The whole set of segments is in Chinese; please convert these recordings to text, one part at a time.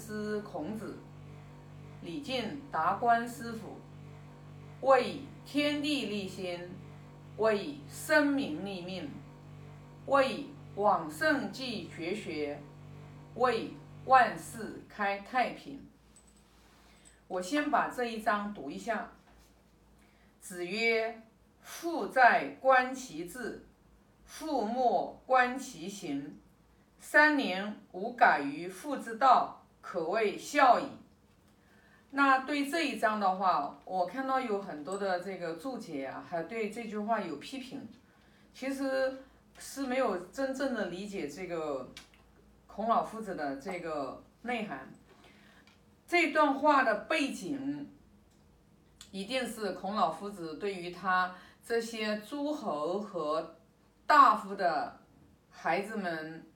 师孔子，礼敬达观师傅，为天地立心，为生民立命，为往圣继绝学，为万世开太平。我先把这一章读一下。子曰：“父在，观其志；父莫，观其行。三年无改于父之道，可谓孝矣。”那对这一章的话，我看到有很多的这个注解啊，还对这句话有批评。其实是没有真正的理解这个孔老夫子的这个内涵。这段话的背景。一定是孔老夫子对于他这些诸侯和大夫的孩子们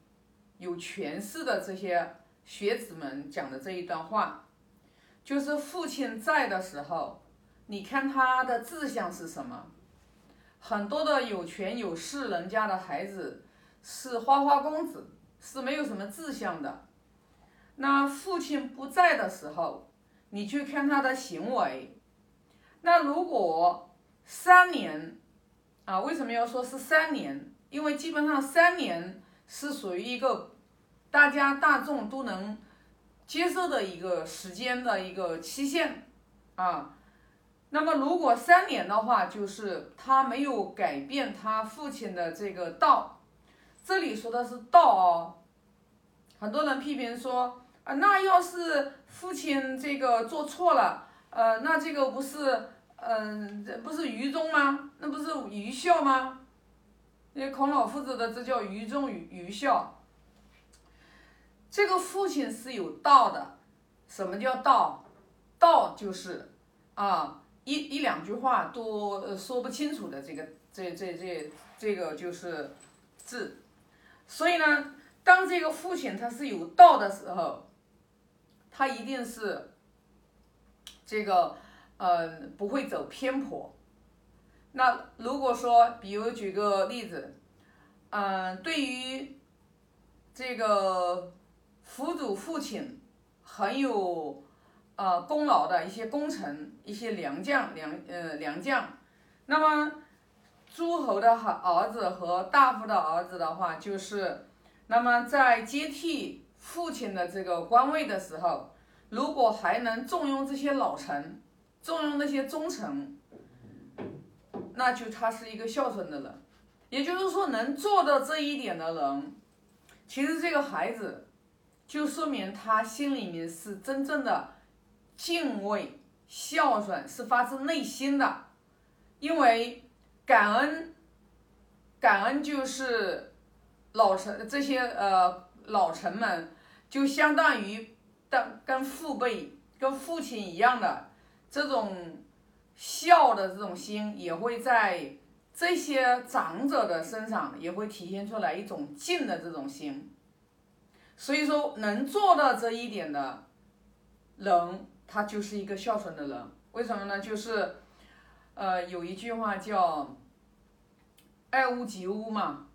有权势的这些学子们讲的这一段话，就是父亲在的时候，你看他的志向是什么？很多的有权有势人家的孩子是花花公子，是没有什么志向的。那父亲不在的时候，你去看他的行为。那如果三年啊，为什么要说是三年？因为基本上三年是属于一个大家大众都能接受的一个时间的一个期限啊。那么如果三年的话，就是他没有改变他父亲的这个道。这里说的是道哦，很多人批评说啊，那要是父亲这个做错了，呃，那这个不是。嗯，这不是愚忠吗？那不是愚孝吗？那孔老夫子的这叫愚忠愚愚孝。这个父亲是有道的，什么叫道？道就是啊，一一两句话都说不清楚的这个这这这这个就是字。所以呢，当这个父亲他是有道的时候，他一定是这个。嗯，不会走偏颇。那如果说，比如举个例子，嗯，对于这个辅佐父亲很有呃功劳的一些功臣、一些良将、良呃良将，那么诸侯的儿子和大夫的儿子的话，就是那么在接替父亲的这个官位的时候，如果还能重用这些老臣。重用那些忠臣，那就他是一个孝顺的人。也就是说，能做到这一点的人，其实这个孩子就说明他心里面是真正的敬畏、孝顺，是发自内心的。因为感恩，感恩就是老臣这些呃老臣们，就相当于当跟父辈、跟父亲一样的。这种孝的这种心，也会在这些长者的身上也会体现出来一种敬的这种心。所以说，能做到这一点的人，他就是一个孝顺的人。为什么呢？就是，呃，有一句话叫“爱屋及乌”嘛，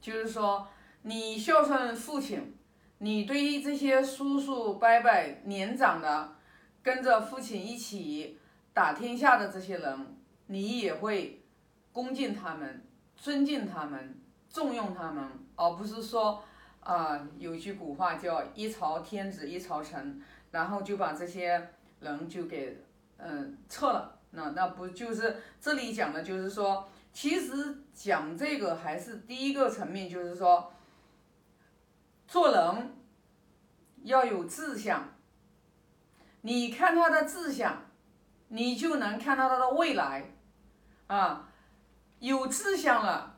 就是说，你孝顺父亲，你对于这些叔叔伯伯年长的。跟着父亲一起打天下的这些人，你也会恭敬他们、尊敬他们、重用他们，而不是说啊，有句古话叫“一朝天子一朝臣”，然后就把这些人就给嗯撤了。那那不就是这里讲的，就是说，其实讲这个还是第一个层面，就是说，做人要有志向。你看他的志向，你就能看到他的未来，啊，有志向了，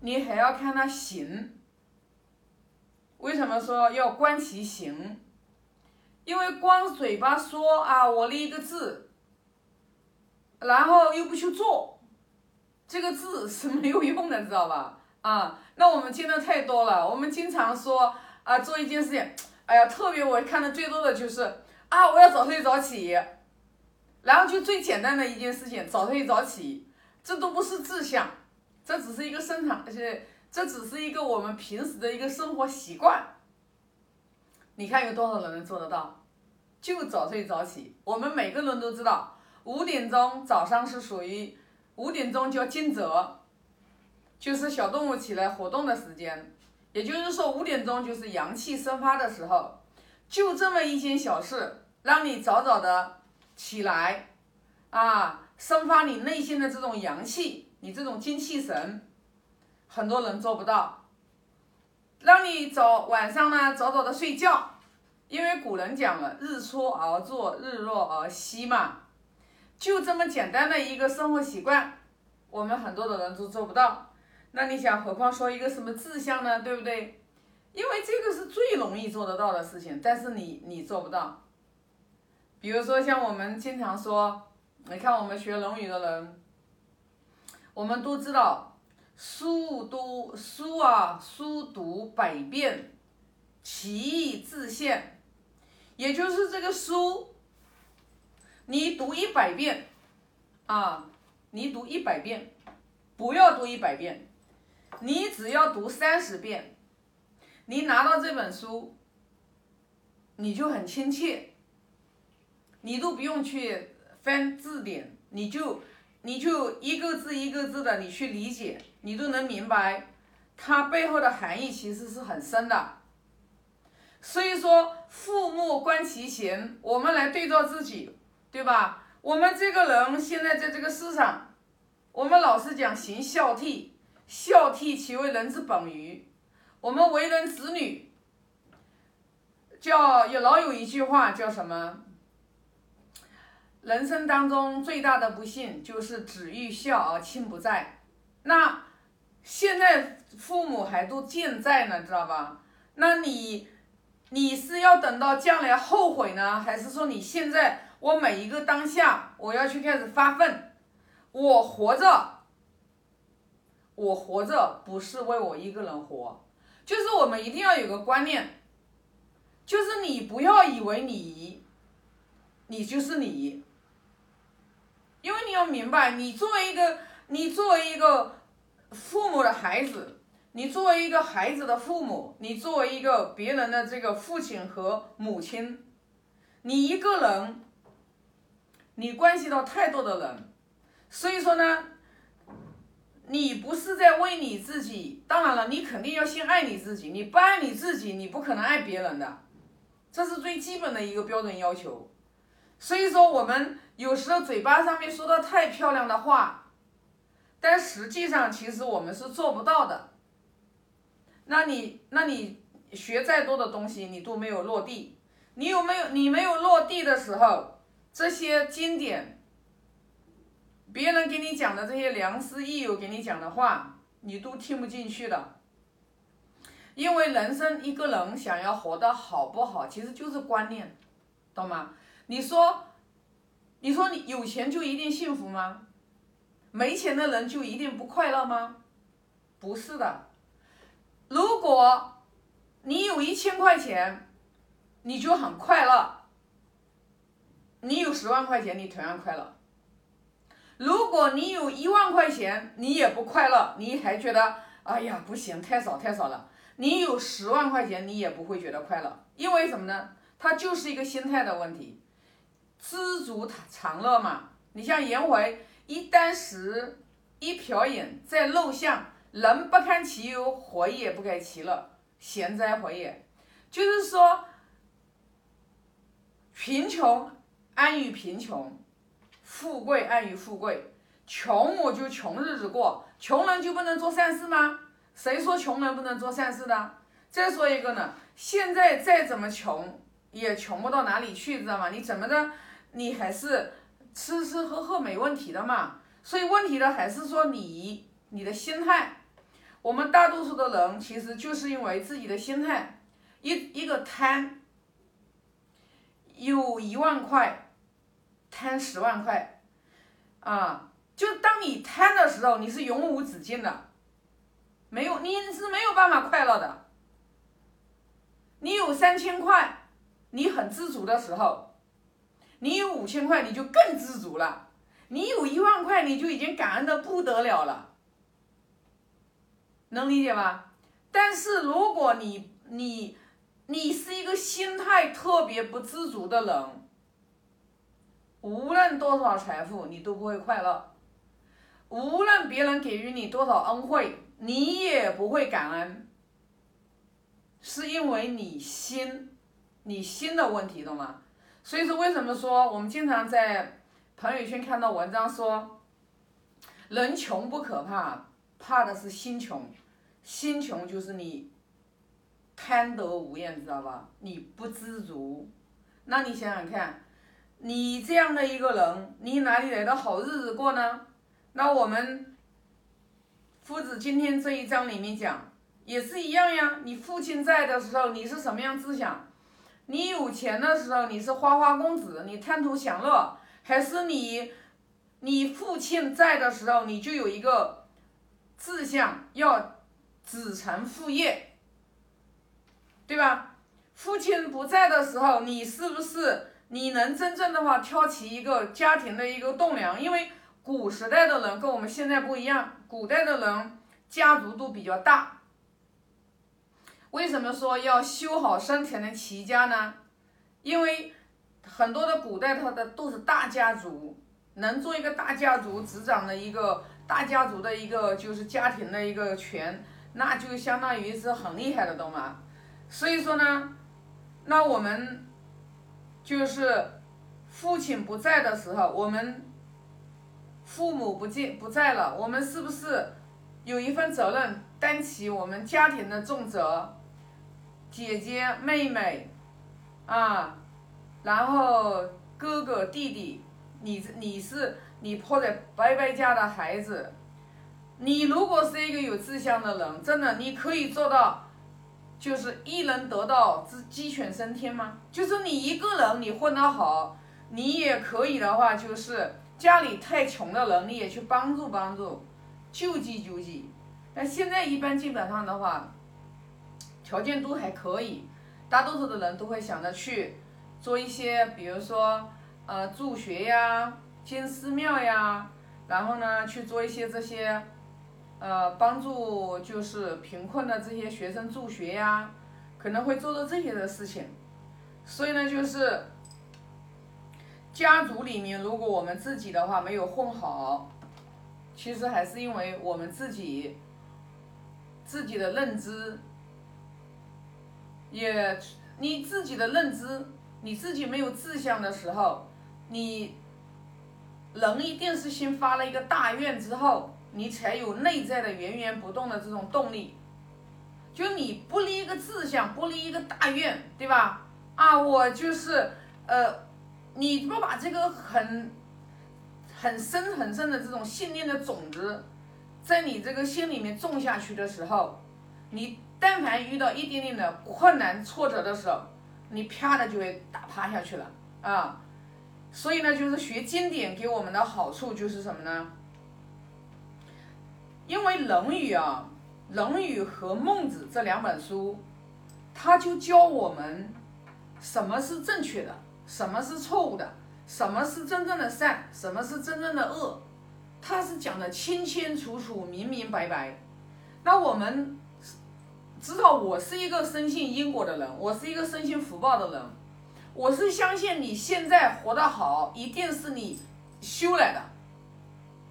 你还要看他行。为什么说要观其行？因为光嘴巴说啊，我立一个字，然后又不去做，这个字是没有用的，知道吧？啊，那我们见的太多了，我们经常说啊，做一件事情，哎呀，特别我看的最多的就是。啊！我要早睡早起，然后就最简单的一件事情，早睡早起，这都不是志向，这只是一个生产，而且这只是一个我们平时的一个生活习惯。你看有多少人能做得到？就早睡早起。我们每个人都知道，五点钟早上是属于五点钟叫惊蛰，就是小动物起来活动的时间。也就是说，五点钟就是阳气生发的时候。就这么一件小事，让你早早的起来，啊，生发你内心的这种阳气，你这种精气神，很多人做不到。让你早晚上呢早早的睡觉，因为古人讲了“日出而作，日落而息”嘛，就这么简单的一个生活习惯，我们很多的人都做不到。那你想，何况说一个什么志向呢？对不对？因为这个是最容易做得到的事情，但是你你做不到。比如说像我们经常说，你看我们学《论语》的人，我们都知道，书读书啊，书读百遍，其义自现。也就是这个书，你读一百遍，啊，你读一百遍，不要读一百遍，你只要读三十遍。你拿到这本书，你就很亲切，你都不用去翻字典，你就你就一个字一个字的你去理解，你都能明白它背后的含义其实是很深的。所以说，父母观其行，我们来对照自己，对吧？我们这个人现在在这个世上，我们老是讲行孝悌，孝悌其为人之本于。我们为人子女，叫有老有一句话叫什么？人生当中最大的不幸就是子欲孝而亲不在。那现在父母还都健在呢，知道吧？那你你是要等到将来后悔呢，还是说你现在我每一个当下我要去开始发奋？我活着，我活着不是为我一个人活。就是我们一定要有个观念，就是你不要以为你，你就是你，因为你要明白，你作为一个，你作为一个父母的孩子，你作为一个孩子的父母，你作为一个别人的这个父亲和母亲，你一个人，你关系到太多的人，所以说呢。你不是在为你自己，当然了，你肯定要先爱你自己。你不爱你自己，你不可能爱别人的，这是最基本的一个标准要求。所以说，我们有时候嘴巴上面说的太漂亮的话，但实际上其实我们是做不到的。那你，那你学再多的东西，你都没有落地。你有没有？你没有落地的时候，这些经典。别人给你讲的这些良师益友给你讲的话，你都听不进去的。因为人生一个人想要活得好不好，其实就是观念，懂吗？你说，你说你有钱就一定幸福吗？没钱的人就一定不快乐吗？不是的。如果你有一千块钱，你就很快乐。你有十万块钱，你同样快乐。如果你有一万块钱，你也不快乐，你还觉得哎呀不行，太少太少了。你有十万块钱，你也不会觉得快乐，因为什么呢？它就是一个心态的问题。知足常乐嘛。你像颜回，一箪食，一瓢饮，在陋巷，人不堪其忧，活也不改其乐，闲哉活也。就是说，贫穷安于贫穷。富贵安于富贵，穷我就穷日子过，穷人就不能做善事吗？谁说穷人不能做善事的？再说一个呢，现在再怎么穷，也穷不到哪里去，知道吗？你怎么着，你还是吃吃喝喝没问题的嘛。所以问题的还是说你你的心态。我们大多数的人其实就是因为自己的心态，一一个贪，有一万块。贪十万块，啊，就当你贪的时候，你是永无止境的，没有你是没有办法快乐的。你有三千块，你很知足的时候，你有五千块，你就更知足了。你有一万块，你就已经感恩的不得了了，能理解吧？但是如果你你你是一个心态特别不知足的人，无论多少财富，你都不会快乐；无论别人给予你多少恩惠，你也不会感恩。是因为你心，你心的问题，懂吗？所以说，为什么说我们经常在朋友圈看到文章说，人穷不可怕，怕的是心穷，心穷就是你。贪得无厌，知道吧？你不知足，那你想想看，你这样的一个人，你哪里来的好日子过呢？那我们夫子今天这一章里面讲，也是一样呀。你父亲在的时候，你是什么样思想？你有钱的时候，你是花花公子，你贪图享乐，还是你你父亲在的时候，你就有一个志向，要子承父业？对吧？父亲不在的时候，你是不是你能真正的话挑起一个家庭的一个栋梁？因为古时代的人跟我们现在不一样，古代的人家族都比较大。为什么说要修好身才能齐家呢？因为很多的古代他的都是大家族，能做一个大家族执掌的一个大家族的一个就是家庭的一个权，那就相当于是很厉害的，懂吗？所以说呢，那我们就是父亲不在的时候，我们父母不见不在了，我们是不是有一份责任担起我们家庭的重责？姐姐妹妹啊，然后哥哥弟弟，你你是你或者伯伯家的孩子，你如果是一个有志向的人，真的你可以做到。就是一人得道，鸡鸡犬升天吗？就是你一个人，你混得好，你也可以的话，就是家里太穷的人，你也去帮助帮助，救济救济。但现在一般基本上的话，条件都还可以，大多数的人都会想着去做一些，比如说呃助学呀、建寺庙呀，然后呢去做一些这些。呃，帮助就是贫困的这些学生助学呀，可能会做到这些的事情。所以呢，就是家族里面，如果我们自己的话没有混好，其实还是因为我们自己自己的认知，也你自己的认知，你自己没有志向的时候，你人一定是先发了一个大愿之后。你才有内在的源源不动的这种动力，就你不立一个志向，不立一个大愿，对吧？啊，我就是呃，你不把这个很很深很深的这种信念的种子，在你这个心里面种下去的时候，你但凡遇到一点点的困难挫折的时候，你啪的就会打趴下去了啊。所以呢，就是学经典给我们的好处就是什么呢？因为《论语》啊，《论语》和《孟子》这两本书，他就教我们什么是正确的，什么是错误的，什么是真正的善，什么是真正的恶，他是讲的清清楚楚、明明白白。那我们知道，我是一个深信因果的人，我是一个深信福报的人，我是相信你现在活得好，一定是你修来的，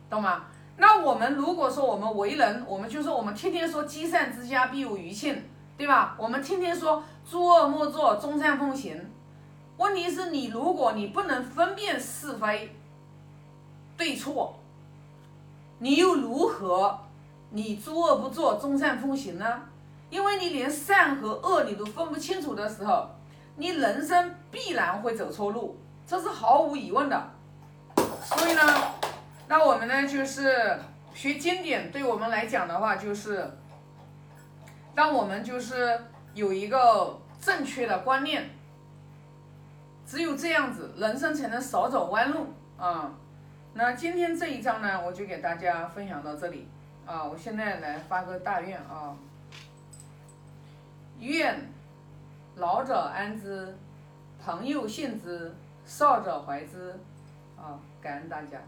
懂吗？那我们如果说我们为人，我们就说我们天天说积善之家必有余庆，对吧？我们天天说诸恶莫作，众善奉行。问题是你如果你不能分辨是非对错，你又如何你诸恶不作，众善奉行呢？因为你连善和恶你都分不清楚的时候，你人生必然会走错路，这是毫无疑问的。所以呢？那我们呢，就是学经典，对我们来讲的话，就是让我们就是有一个正确的观念，只有这样子，人生才能少走弯路啊。那今天这一章呢，我就给大家分享到这里啊。我现在来发个大愿啊，愿老者安之，朋友信之，少者怀之啊。感恩大家。